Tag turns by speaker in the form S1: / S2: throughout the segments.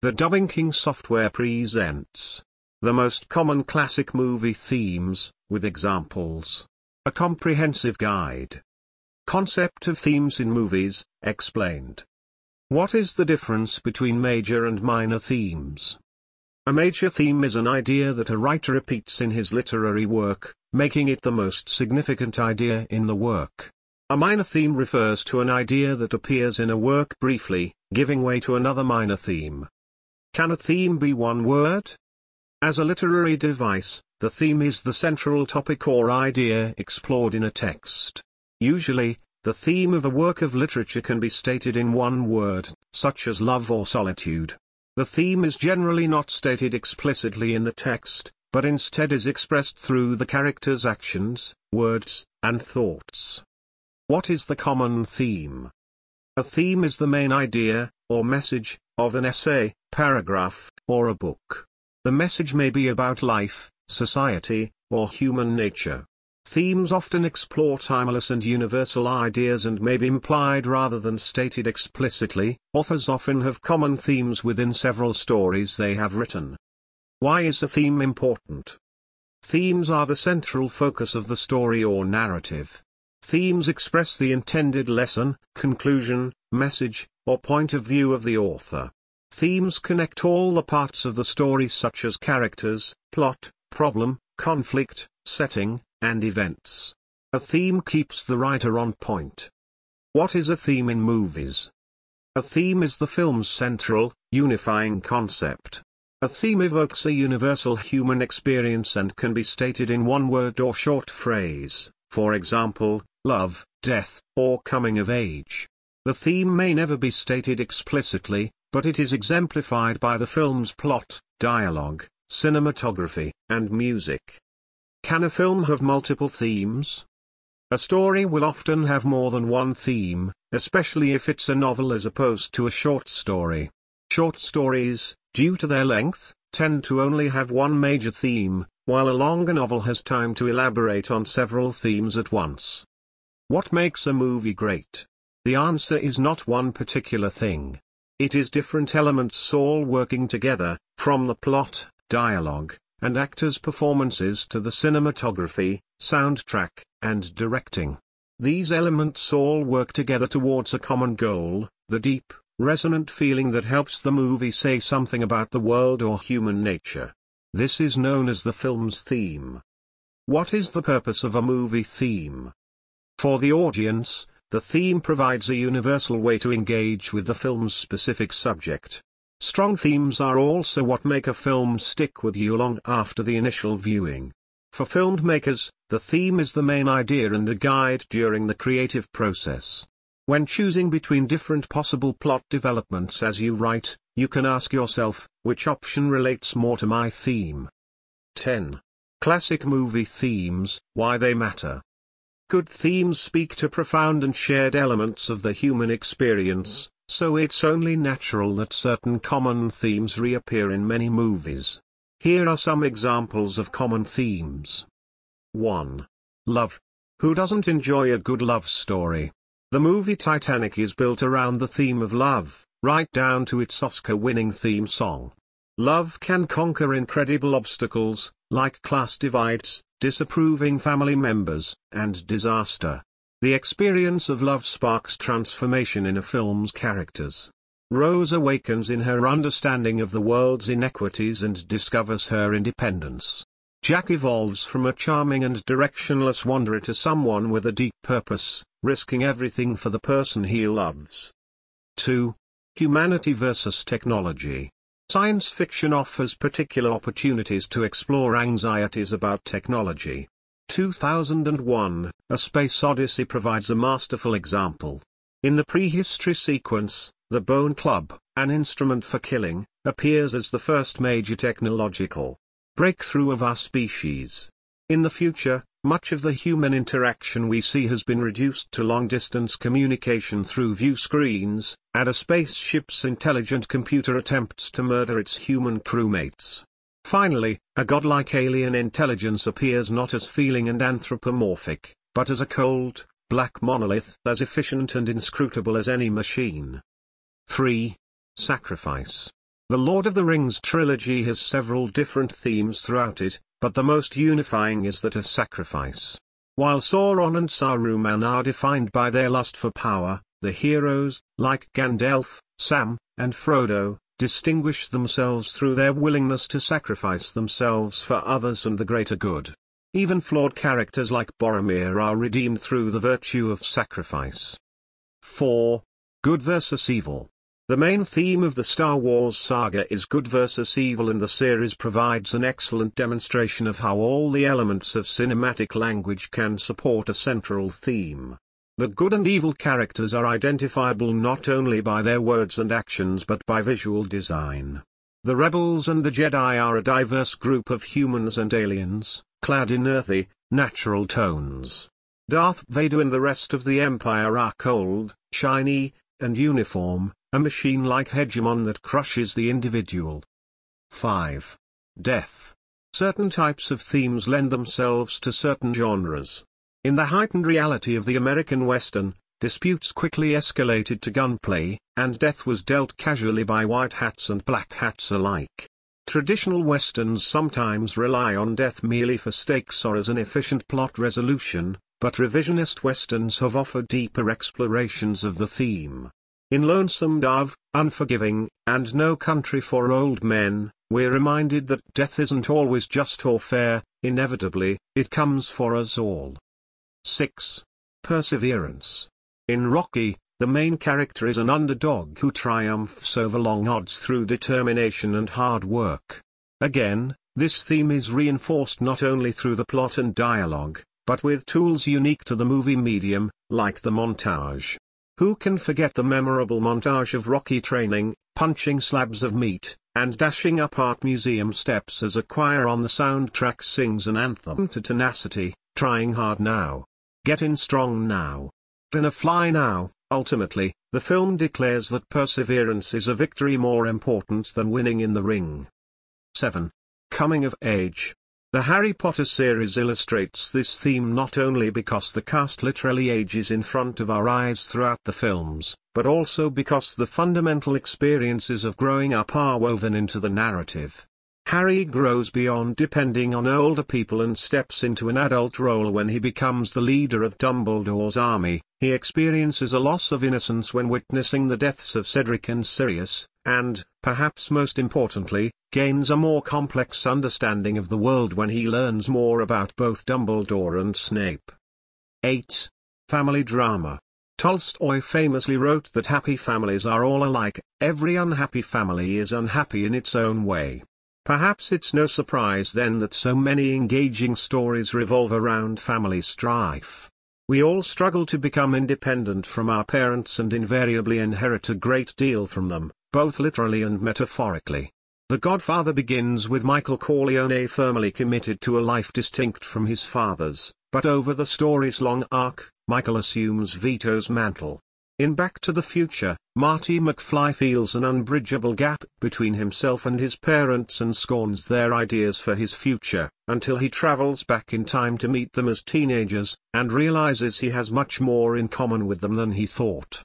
S1: The Dubbing King software presents the most common classic movie themes, with examples. A comprehensive guide. Concept of themes in movies, explained. What is the difference between major and minor themes? A major theme is an idea that a writer repeats in his literary work, making it the most significant idea in the work. A minor theme refers to an idea that appears in a work briefly, giving way to another minor theme. Can a theme be one word? As a literary device, the theme is the central topic or idea explored in a text. Usually, the theme of a work of literature can be stated in one word, such as love or solitude. The theme is generally not stated explicitly in the text, but instead is expressed through the character's actions, words, and thoughts. What is the common theme? A theme is the main idea, or message, of an essay, paragraph, or a book. The message may be about life, society, or human nature. Themes often explore timeless and universal ideas and may be implied rather than stated explicitly. Authors often have common themes within several stories they have written. Why is a theme important? Themes are the central focus of the story or narrative. Themes express the intended lesson, conclusion, message, or point of view of the author. Themes connect all the parts of the story such as characters, plot, problem, conflict, setting, and events. A theme keeps the writer on point. What is a theme in movies? A theme is the film's central, unifying concept. A theme evokes a universal human experience and can be stated in one word or short phrase, for example, love, death, or coming of age. The theme may never be stated explicitly, but it is exemplified by the film's plot, dialogue, cinematography, and music. Can a film have multiple themes? A story will often have more than one theme, especially if it's a novel as opposed to a short story. Short stories, due to their length, tend to only have one major theme, while a longer novel has time to elaborate on several themes at once. What makes a movie great? The answer is not one particular thing. It is different elements all working together, from the plot, dialogue, and actors' performances to the cinematography, soundtrack, and directing. These elements all work together towards a common goal, the deep, resonant feeling that helps the movie say something about the world or human nature. This is known as the film's theme. What is the purpose of a movie theme? For the audience, the theme provides a universal way to engage with the film's specific subject. Strong themes are also what make a film stick with you long after the initial viewing. For filmmakers, the theme is the main idea and a guide during the creative process. When choosing between different possible plot developments as you write, you can ask yourself, which option relates more to my theme? 10. Classic movie themes, why they matter. Good themes speak to profound and shared elements of the human experience, so it's only natural that certain common themes reappear in many movies. Here are some examples of common themes. 1. Love. Who doesn't enjoy a good love story? The movie Titanic is built around the theme of love, right down to its Oscar-winning theme song. Love can conquer incredible obstacles, like class divides, disapproving family members, and disaster. The experience of love sparks transformation in a film's characters. Rose awakens in her understanding of the world's inequities and discovers her independence. Jack evolves from a charming and directionless wanderer to someone with a deep purpose, risking everything for the person he loves. 2. Humanity versus technology. Science fiction offers particular opportunities to explore anxieties about technology. 2001, A Space Odyssey provides a masterful example. In the prehistory sequence, the Bone Club, an instrument for killing, appears as the first major technological breakthrough of our species. In the future, much of the human interaction we see has been reduced to long-distance communication through view screens, and a spaceship's intelligent computer attempts to murder its human crewmates. Finally, a godlike alien intelligence appears not as feeling and anthropomorphic, but as a cold, black monolith as efficient and inscrutable as any machine. 3. Sacrifice. The Lord of the Rings trilogy has several different themes throughout it, but the most unifying is that of sacrifice. While Sauron and Saruman are defined by their lust for power, the heroes, like Gandalf, Sam, and Frodo, distinguish themselves through their willingness to sacrifice themselves for others and the greater good. Even flawed characters like Boromir are redeemed through the virtue of sacrifice. 4. Good versus Evil The main theme of the Star Wars saga is good versus evil and the series provides an excellent demonstration of how all the elements of cinematic language can support a central theme. The good and evil characters are identifiable not only by their words and actions but by visual design. The rebels and the Jedi are a diverse group of humans and aliens, clad in earthy, natural tones. Darth Vader and the rest of the Empire are cold, shiny, and uniform, a machine-like hegemon that crushes the individual. 5. Death. Certain types of themes lend themselves to certain genres. In the heightened reality of the American Western, disputes quickly escalated to gunplay, and death was dealt casually by white hats and black hats alike. Traditional Westerns sometimes rely on death merely for stakes or as an efficient plot resolution, but revisionist Westerns have offered deeper explorations of the theme. In Lonesome Dove, Unforgiven, and No Country for Old Men, we're reminded that death isn't always just or fair, inevitably, it comes for us all. 6. Perseverance. In Rocky, the main character is an underdog who triumphs over long odds through determination and hard work. Again, this theme is reinforced not only through the plot and dialogue, but with tools unique to the movie medium, like the montage. Who can forget the memorable montage of Rocky training, punching slabs of meat, and dashing up art museum steps as a choir on the soundtrack sings an anthem to tenacity, trying hard now. Getting strong now. Gonna fly now. Ultimately, the film declares that perseverance is a victory more important than winning in the ring. 7. Coming of Age. The Harry Potter series illustrates this theme not only because the cast literally ages in front of our eyes throughout the films, but also because the fundamental experiences of growing up are woven into the narrative. Harry grows beyond depending on older people and steps into an adult role when he becomes the leader of Dumbledore's army. He experiences a loss of innocence when witnessing the deaths of Cedric and Sirius, and, perhaps most importantly, gains a more complex understanding of the world when he learns more about both Dumbledore and Snape. 8. Family Drama Tolstoy famously wrote that happy families are all alike, every unhappy family is unhappy in its own way. Perhaps it's no surprise then that so many engaging stories revolve around family strife. We all struggle to become independent from our parents and invariably inherit a great deal from them, both literally and metaphorically. The Godfather begins with Michael Corleone firmly committed to a life distinct from his father's, but over the story's long arc, Michael assumes Vito's mantle. In Back to the Future, Marty McFly feels an unbridgeable gap between himself and his parents and scorns their ideas for his future, until he travels back in time to meet them as teenagers, and realizes he has much more in common with them than he thought.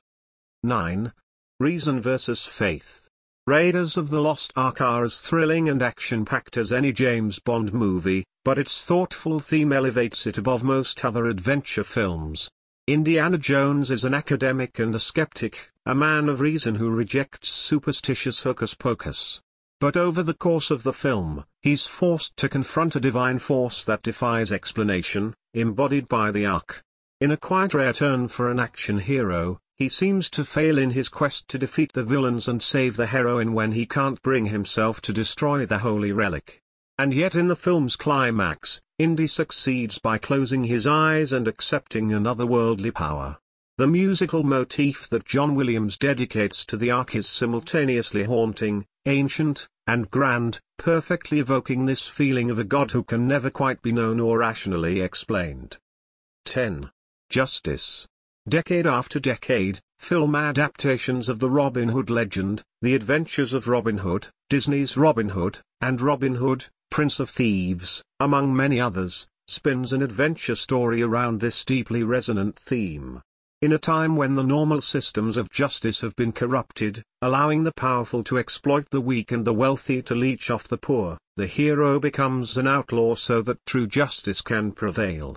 S1: 9. Reason vs. Faith Raiders of the Lost Ark are as thrilling and action-packed as any James Bond movie, but its thoughtful theme elevates it above most other adventure films. Indiana Jones is an academic and a skeptic, a man of reason who rejects superstitious hocus-pocus. But over the course of the film, he's forced to confront a divine force that defies explanation, embodied by the Ark. In a quite rare turn for an action hero, he seems to fail in his quest to defeat the villains and save the heroine when he can't bring himself to destroy the holy relic. And yet in the film's climax, Indy succeeds by closing his eyes and accepting an otherworldly power. The musical motif that John Williams dedicates to the Ark is simultaneously haunting, ancient, and grand, perfectly evoking this feeling of a God who can never quite be known or rationally explained. 10. Justice. Decade after decade, film adaptations of the Robin Hood legend, The Adventures of Robin Hood, Disney's Robin Hood, and Robin Hood, Prince of Thieves, among many others, spins an adventure story around this deeply resonant theme. In a time when the normal systems of justice have been corrupted, allowing the powerful to exploit the weak and the wealthy to leech off the poor, the hero becomes an outlaw so that true justice can prevail.